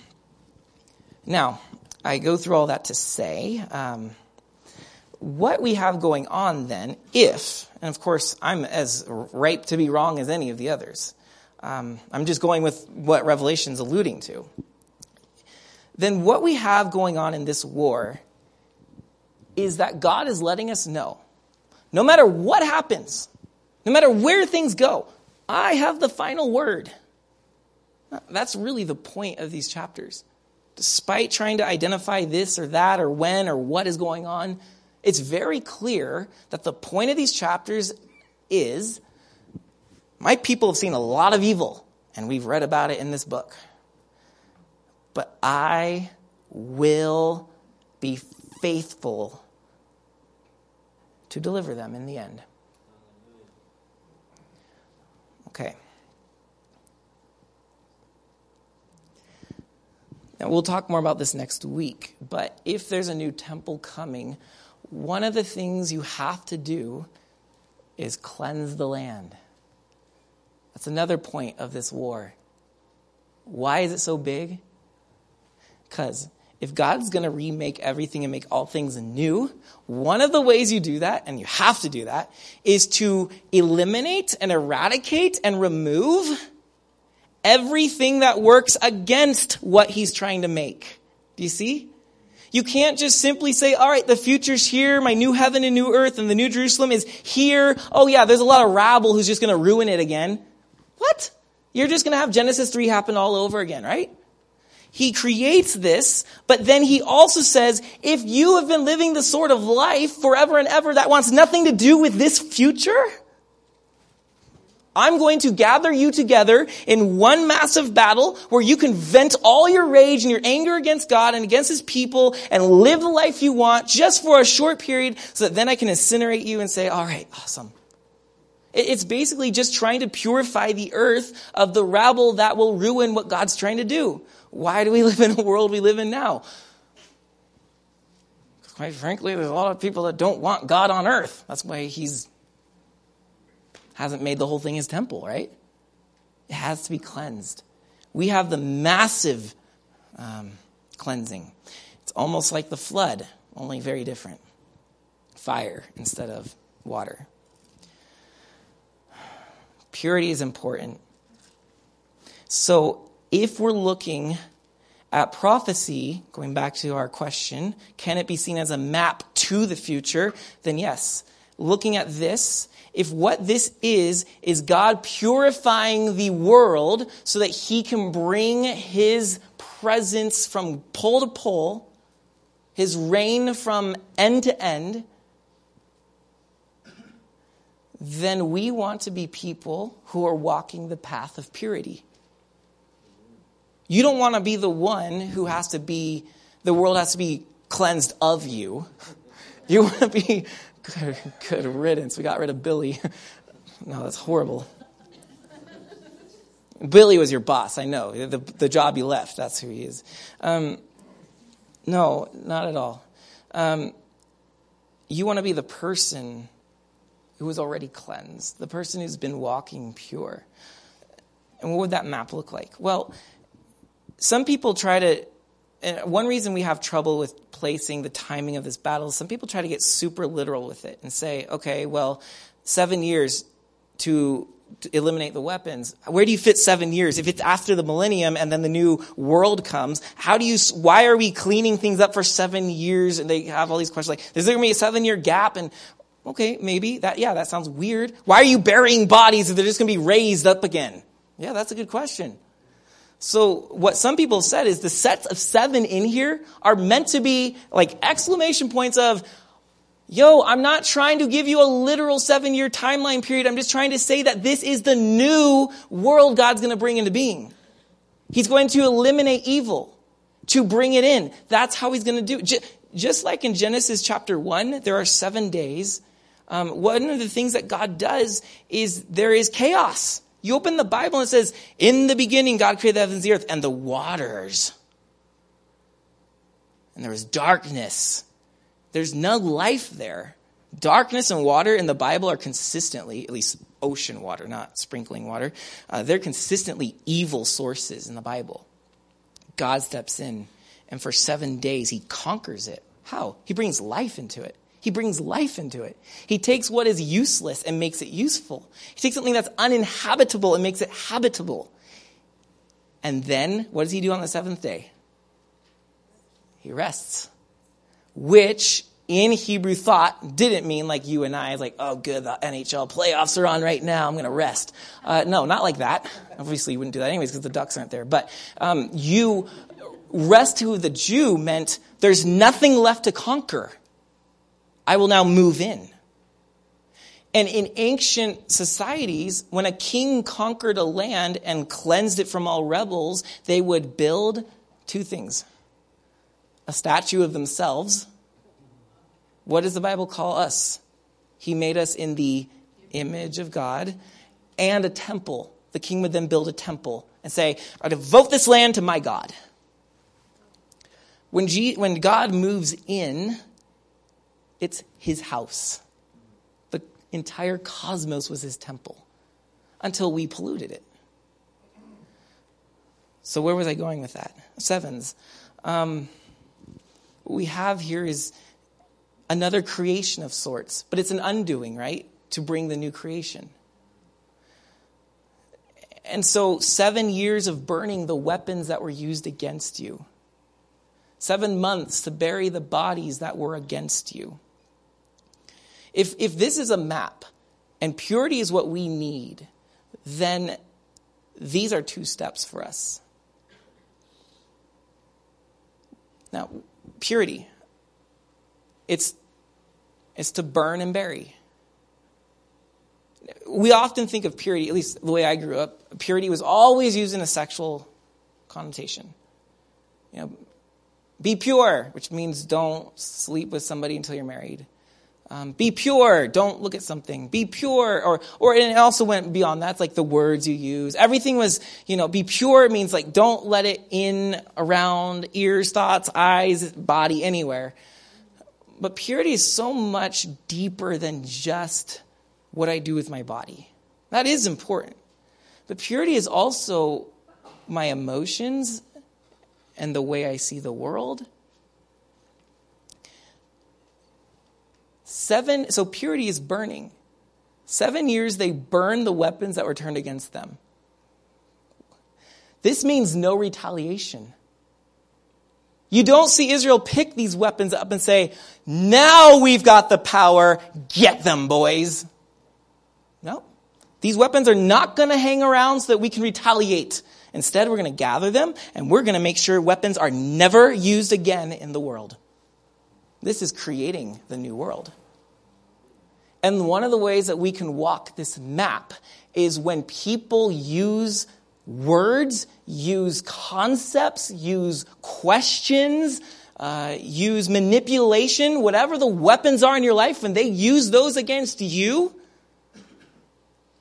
now, I go through all that to say, um, what we have going on then, if, and of course, I'm as ripe to be wrong as any of the others. Um, I'm just going with what Revelation's alluding to. Then what we have going on in this war is that God is letting us know no matter what happens, no matter where things go, I have the final word. That's really the point of these chapters. Despite trying to identify this or that or when or what is going on, it's very clear that the point of these chapters is my people have seen a lot of evil, and we've read about it in this book. But I will be faithful to deliver them in the end. Okay. Now, we'll talk more about this next week, but if there's a new temple coming, one of the things you have to do is cleanse the land. That's another point of this war. Why is it so big? Because if God's going to remake everything and make all things new, one of the ways you do that, and you have to do that, is to eliminate and eradicate and remove everything that works against what he's trying to make. Do you see? You can't just simply say, all right, the future's here, my new heaven and new earth and the new Jerusalem is here. Oh yeah, there's a lot of rabble who's just going to ruin it again. What? You're just going to have Genesis 3 happen all over again, right? He creates this, but then he also says, if you have been living the sort of life forever and ever that wants nothing to do with this future, I'm going to gather you together in one massive battle where you can vent all your rage and your anger against God and against his people and live the life you want just for a short period so that then I can incinerate you and say, all right, awesome. It's basically just trying to purify the earth of the rabble that will ruin what God's trying to do. Why do we live in a world we live in now? Quite frankly, there's a lot of people that don't want God on earth. That's why he's hasn't made the whole thing his temple, right? It has to be cleansed. We have the massive um, cleansing. It's almost like the flood, only very different. Fire instead of water. Purity is important. So if we're looking at prophecy, going back to our question, can it be seen as a map to the future? Then yes. Looking at this, if what this is, is God purifying the world so that he can bring his presence from pole to pole, his reign from end to end, then we want to be people who are walking the path of purity. You don't want to be the one who has to be, the world has to be cleansed of you. You want to be, good, good riddance. We got rid of Billy. No, that's horrible. Billy was your boss, I know. The, the job you left, that's who he is. Um, no, not at all. Um, you want to be the person who is already cleansed, the person who's been walking pure. And what would that map look like? Well, some people try to, one reason we have trouble with placing the timing of this battle is some people try to get super literal with it and say, okay, well, seven years to eliminate the weapons. Where do you fit seven years? If it's after the millennium and then the new world comes, how do you, why are we cleaning things up for seven years? And they have all these questions like, is there going to be a seven year gap? And okay, maybe that, yeah, that sounds weird. Why are you burying bodies if they're just going to be raised up again? Yeah, that's a good question. So what some people have said is the sets of seven in here are meant to be like exclamation points of, Yo, I'm not trying to give you a literal seven year timeline period. I'm just trying to say that this is the new world God's going to bring into being. He's going to eliminate evil to bring it in. That's how he's going to do it. Just like in Genesis chapter one, there are seven days. Um, one of the things that God does is there is chaos. You open the Bible and it says, in the beginning, God created the heavens and the earth and the waters. And there was darkness there's no life there. Darkness and water in the Bible are consistently, at least ocean water, not sprinkling water, uh, they're consistently evil sources in the Bible. God steps in, and for seven days, he conquers it. How? He brings life into it. He brings life into it. He takes what is useless and makes it useful. He takes something that's uninhabitable and makes it habitable. And then, what does he do on the seventh day? He rests which in Hebrew thought didn't mean like you and I, like, oh, good, the NHL playoffs are on right now, I'm going to rest. Uh, no, not like that. Obviously, you wouldn't do that anyways because the Ducks aren't there. But um, you, rest to the Jew meant there's nothing left to conquer. I will now move in. And in ancient societies, when a king conquered a land and cleansed it from all rebels, they would build two things a statue of themselves. What does the Bible call us? He made us in the image of God and a temple. The king would then build a temple and say, I devote this land to my God. When, G- when God moves in, it's his house. The entire cosmos was his temple until we polluted it. So, where was I going with that? Sevens. Um, what we have here is another creation of sorts, but it's an undoing, right? To bring the new creation. And so, seven years of burning the weapons that were used against you, seven months to bury the bodies that were against you. If, if this is a map and purity is what we need, then these are two steps for us. Now, purity. It's, it's to burn and bury. We often think of purity, at least the way I grew up, purity was always used in a sexual connotation. You know, be pure, which means don't sleep with somebody until you're married. Um, be pure. Don't look at something. Be pure. Or, or it also went beyond that. It's like the words you use. Everything was, you know, be pure means like don't let it in around ears, thoughts, eyes, body, anywhere. But purity is so much deeper than just what I do with my body. That is important. But purity is also my emotions and the way I see the world Seven, so purity is burning. Seven years they burn the weapons that were turned against them. This means no retaliation. You don't see Israel pick these weapons up and say, now we've got the power, get them, boys. No. These weapons are not going to hang around so that we can retaliate. Instead, we're going to gather them and we're going to make sure weapons are never used again in the world. This is creating the new world. And one of the ways that we can walk this map is when people use words, use concepts, use questions, uh, use manipulation, whatever the weapons are in your life, when they use those against you,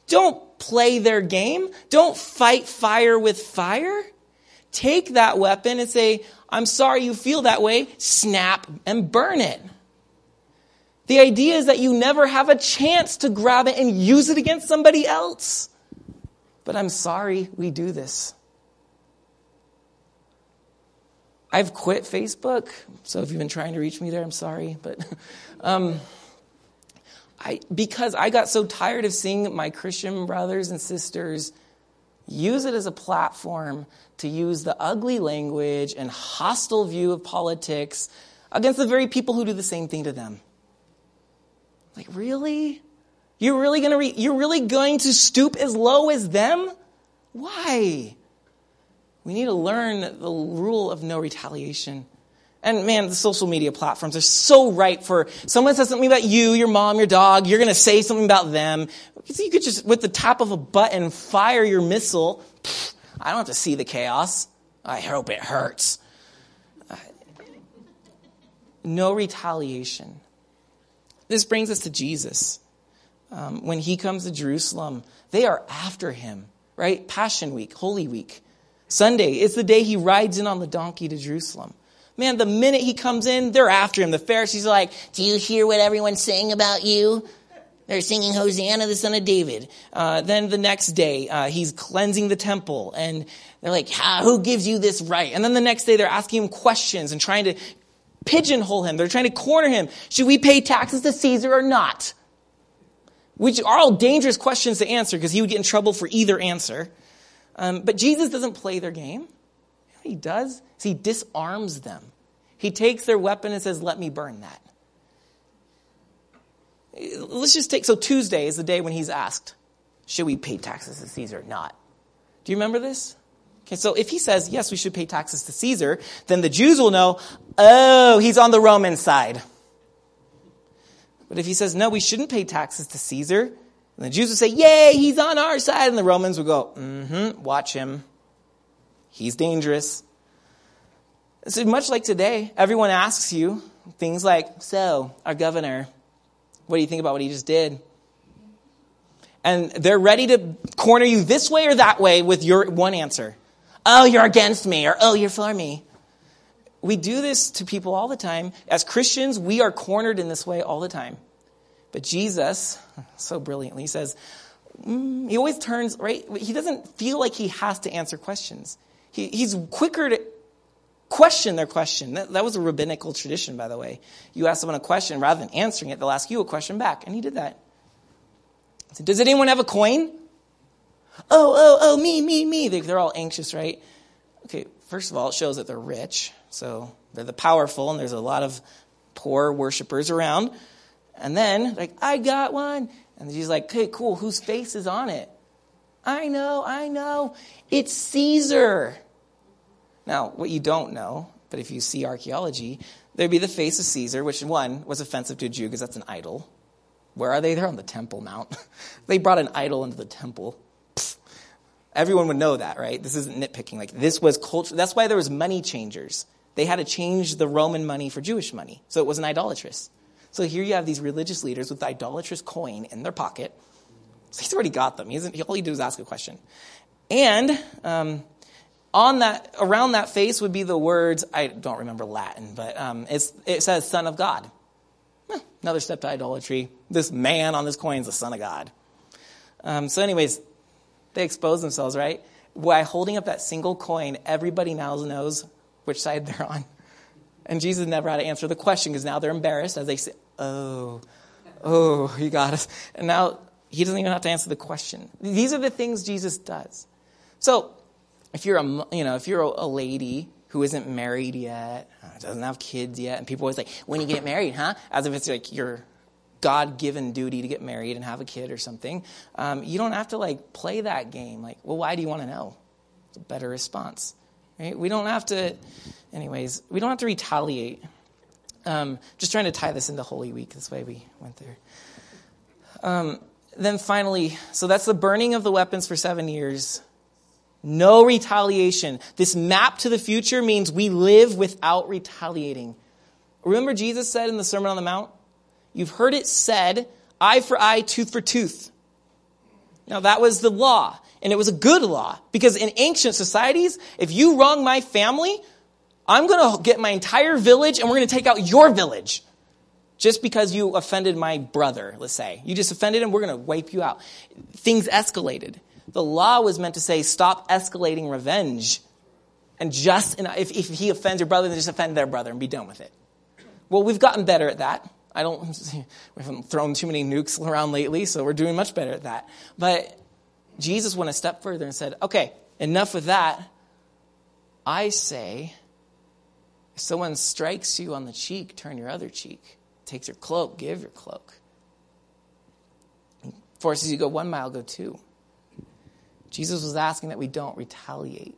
don't play their game. Don't fight fire with fire. Take that weapon and say, I'm sorry you feel that way, snap and burn it. The idea is that you never have a chance to grab it and use it against somebody else. But I'm sorry we do this. I've quit Facebook, so if you've been trying to reach me there, I'm sorry. But um, I, because I got so tired of seeing my Christian brothers and sisters use it as a platform to use the ugly language and hostile view of politics against the very people who do the same thing to them. Like, really? You're really going to re- you're really going to stoop as low as them? Why? We need to learn the rule of no retaliation. And man, the social media platforms are so right for someone says something about you, your mom, your dog, you're going to say something about them. You could just, with the tap of a button, fire your missile. I don't have to see the chaos. I hope it hurts. No retaliation. This brings us to Jesus. Um, when he comes to Jerusalem, they are after him, right? Passion Week, Holy Week. Sunday is the day he rides in on the donkey to Jerusalem. Man, the minute he comes in, they're after him. The Pharisees are like, Do you hear what everyone's saying about you? They're singing Hosanna, the son of David. Uh, then the next day, uh, he's cleansing the temple, and they're like, Who gives you this right? And then the next day, they're asking him questions and trying to pigeonhole him. They're trying to corner him. Should we pay taxes to Caesar or not? Which are all dangerous questions to answer because he would get in trouble for either answer. Um, but Jesus doesn't play their game. he does is he disarms them. He takes their weapon and says, Let me burn that. Let's just take, so Tuesday is the day when he's asked, Should we pay taxes to Caesar or not? Do you remember this? Okay, so if he says, Yes, we should pay taxes to Caesar, then the Jews will know, Oh, he's on the Roman side. But if he says, No, we shouldn't pay taxes to Caesar, and the Jews would say, Yay, he's on our side. And the Romans would go, Mm hmm, watch him. He's dangerous. So much like today, everyone asks you things like, So, our governor, what do you think about what he just did? And they're ready to corner you this way or that way with your one answer. Oh, you're against me, or oh, you're for me. We do this to people all the time. As Christians, we are cornered in this way all the time. But Jesus, so brilliantly, says, mm, he always turns, right? He doesn't feel like he has to answer questions. He, he's quicker to question their question. That, that was a rabbinical tradition, by the way. You ask someone a question, rather than answering it, they'll ask you a question back. And he did that. So, Does anyone have a coin? Oh, oh, oh, me, me, me. They, they're all anxious, right? Okay, first of all, it shows that they're rich. So they're the powerful, and there's a lot of poor worshipers around. And then, like, I got one. And she's like, okay, cool. Whose face is on it? I know, I know. It's Caesar. Now, what you don't know, but if you see archaeology, there'd be the face of Caesar, which one was offensive to a Jew because that's an idol. Where are they? They're on the Temple Mount. they brought an idol into the temple. Pfft. Everyone would know that, right? This isn't nitpicking. Like this was culture. That's why there was money changers. They had to change the Roman money for Jewish money, so it wasn't idolatrous. So here you have these religious leaders with idolatrous coin in their pocket. So he's already got them. He all he do is ask a question. And um, on that, around that face would be the words, I don't remember Latin, but um, it says Son of God. Eh, another step to idolatry. This man on this coin is the Son of God. Um, so, anyways, they expose themselves, right? By holding up that single coin, everybody now knows which side they're on. And Jesus never had to answer the question because now they're embarrassed as they say, Oh, oh, you got us. And now he doesn't even have to answer the question. These are the things Jesus does. So, if you're a, you know, if you're a lady who isn't married yet, uh, doesn't have kids yet, and people always like, when you get married, huh? As if it's like your God-given duty to get married and have a kid or something. Um, you don't have to like play that game. Like, well, why do you want to know? It's a better response, right? We don't have to, anyways. We don't have to retaliate um, just trying to tie this into Holy Week. This way we went there. Um, then finally, so that's the burning of the weapons for seven years. No retaliation. This map to the future means we live without retaliating. Remember, Jesus said in the Sermon on the Mount, You've heard it said, eye for eye, tooth for tooth. Now, that was the law, and it was a good law, because in ancient societies, if you wrong my family, I'm going to get my entire village and we're going to take out your village. Just because you offended my brother, let's say. You just offended him, we're going to wipe you out. Things escalated. The law was meant to say, stop escalating revenge. And just, if, if he offends your brother, then just offend their brother and be done with it. Well, we've gotten better at that. I don't, we haven't thrown too many nukes around lately, so we're doing much better at that. But Jesus went a step further and said, okay, enough with that. I say, if someone strikes you on the cheek, turn your other cheek. Takes your cloak, give your cloak. Forces you go one mile, go two. Jesus was asking that we don't retaliate.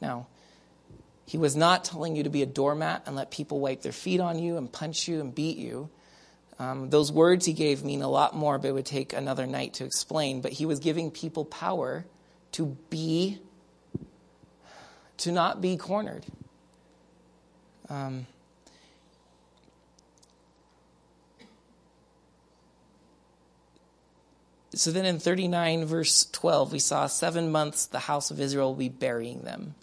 Now, he was not telling you to be a doormat and let people wipe their feet on you and punch you and beat you. Um, those words he gave mean a lot more, but it would take another night to explain. But he was giving people power to be, to not be cornered. Um, so then in 39, verse 12, we saw seven months the house of Israel will be burying them.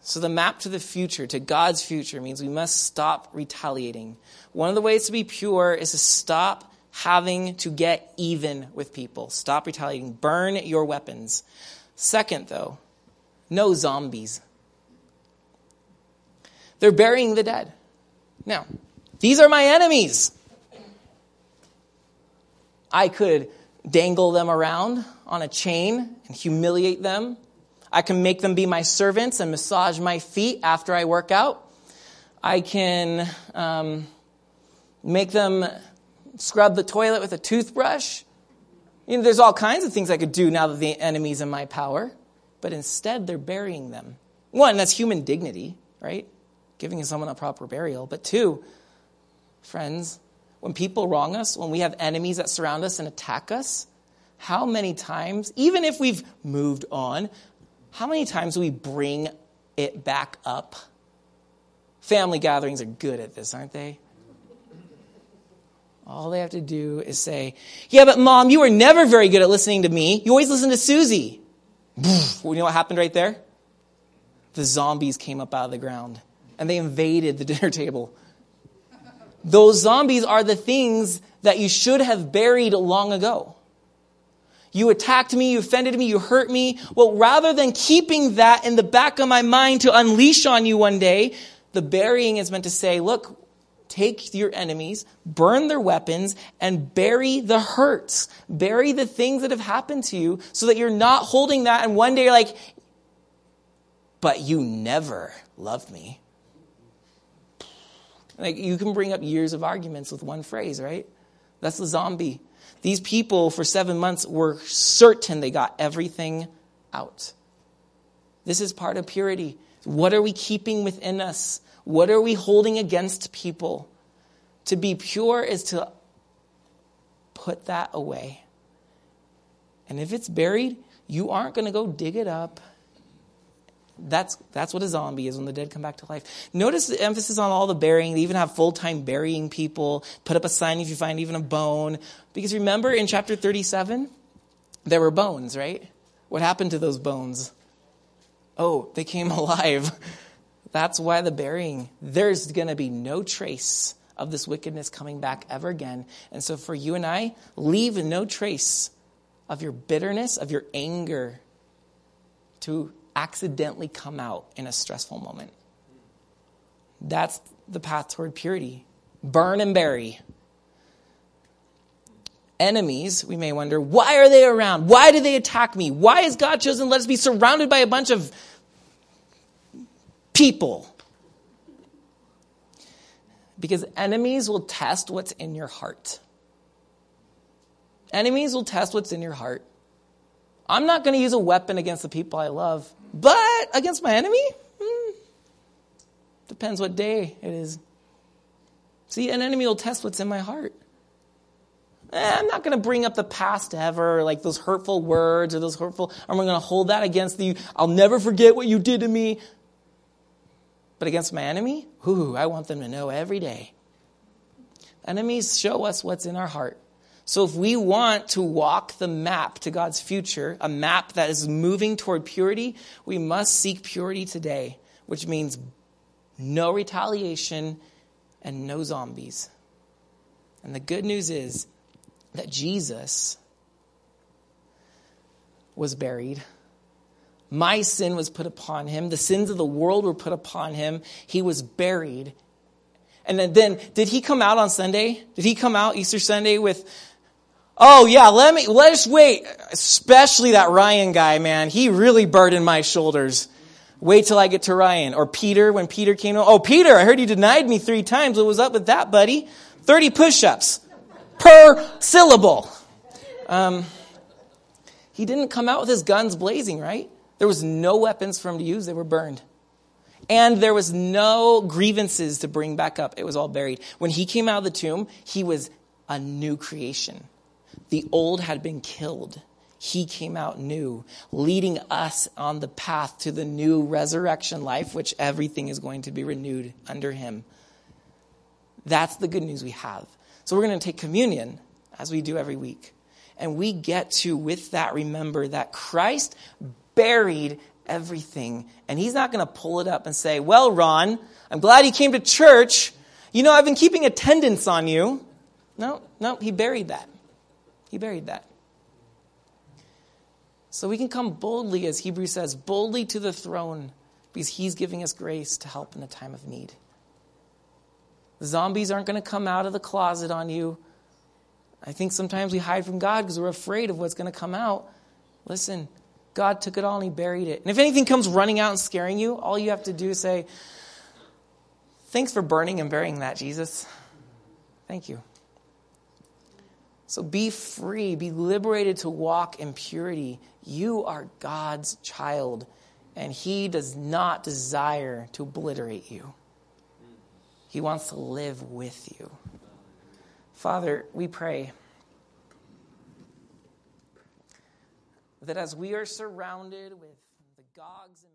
So, the map to the future, to God's future, means we must stop retaliating. One of the ways to be pure is to stop having to get even with people. Stop retaliating. Burn your weapons. Second, though, no zombies. They're burying the dead. Now, these are my enemies. I could dangle them around on a chain and humiliate them I can make them be my servants and massage my feet after I work out. I can um, make them scrub the toilet with a toothbrush. You know, there's all kinds of things I could do now that the enemy's in my power. But instead, they're burying them. One, that's human dignity, right? Giving someone a proper burial. But two, friends, when people wrong us, when we have enemies that surround us and attack us, how many times, even if we've moved on, how many times do we bring it back up? Family gatherings are good at this, aren't they? All they have to do is say, Yeah, but mom, you were never very good at listening to me. You always listen to Susie. you know what happened right there? The zombies came up out of the ground and they invaded the dinner table. Those zombies are the things that you should have buried long ago. You attacked me, you offended me, you hurt me. Well, rather than keeping that in the back of my mind to unleash on you one day, the burying is meant to say, look, take your enemies, burn their weapons, and bury the hurts. Bury the things that have happened to you so that you're not holding that and one day you're like, but you never loved me. Like you can bring up years of arguments with one phrase, right? That's the zombie. These people for seven months were certain they got everything out. This is part of purity. What are we keeping within us? What are we holding against people? To be pure is to put that away. And if it's buried, you aren't going to go dig it up that's, that's what a zombie is when the dead come back to life. Notice the emphasis on all the burying. They even have full time burying people. Put up a sign if you find even a bone. Because remember in chapter 37, there were bones, right? What happened to those bones? Oh, they came alive. That's why the burying. There's going to be no trace of this wickedness coming back ever again. And so for you and I, leave no trace of your bitterness, of your anger to accidentally come out in a stressful moment. That's the path toward purity. Burn and bury. Enemies, we may wonder, why are they around? Why do they attack me? Why has God chosen let us be surrounded by a bunch of people? Because enemies will test what's in your heart. Enemies will test what's in your heart. I'm not going to use a weapon against the people I love. But against my enemy? Hmm. Depends what day it is. See, an enemy will test what's in my heart. Eh, I'm not going to bring up the past ever, like those hurtful words or those hurtful, I'm going to hold that against you. I'll never forget what you did to me. But against my enemy, I want them to know every day. Enemies show us what's in our heart. So if we want to walk the map to God's future, a map that is moving toward purity, we must seek purity today, which means no retaliation, and no zombies. And the good news is that Jesus was buried. My sin was put upon him. The sins of the world were put upon him. He was buried. And then, then, did he come out on Sunday? Did he come out Easter Sunday with, oh yeah, let me, let us wait. Especially that Ryan guy, man. He really burdened my shoulders. Wait till I get to Ryan. Or Peter, when Peter came oh Peter, I heard you denied me three times. What was up with that, buddy? 30 push-ups per syllable. Um, he didn't come out with his guns blazing, right? There was no weapons for him to use. They were burned. And there was no grievances to bring back up. It was all buried. When he came out of the tomb, he was a new creation. The old had been killed. He came out new, leading us on the path to the new resurrection life, which everything is going to be renewed under him. That's the good news we have. So we're going to take communion as we do every week. And we get to, with that, remember that Christ buried everything. And he's not going to pull it up and say, Well, Ron, I'm glad you came to church. You know, I've been keeping attendance on you. No, no, he buried that. He buried that. So we can come boldly, as Hebrews says, boldly to the throne because he's giving us grace to help in a time of need. The zombies aren't going to come out of the closet on you. I think sometimes we hide from God because we're afraid of what's going to come out. Listen, God took it all and He buried it. And if anything comes running out and scaring you, all you have to do is say, Thanks for burning and burying that, Jesus. Thank you. So be free, be liberated to walk in purity. You are God's child, and He does not desire to obliterate you. He wants to live with you. Father, we pray that as we are surrounded with the Gogs and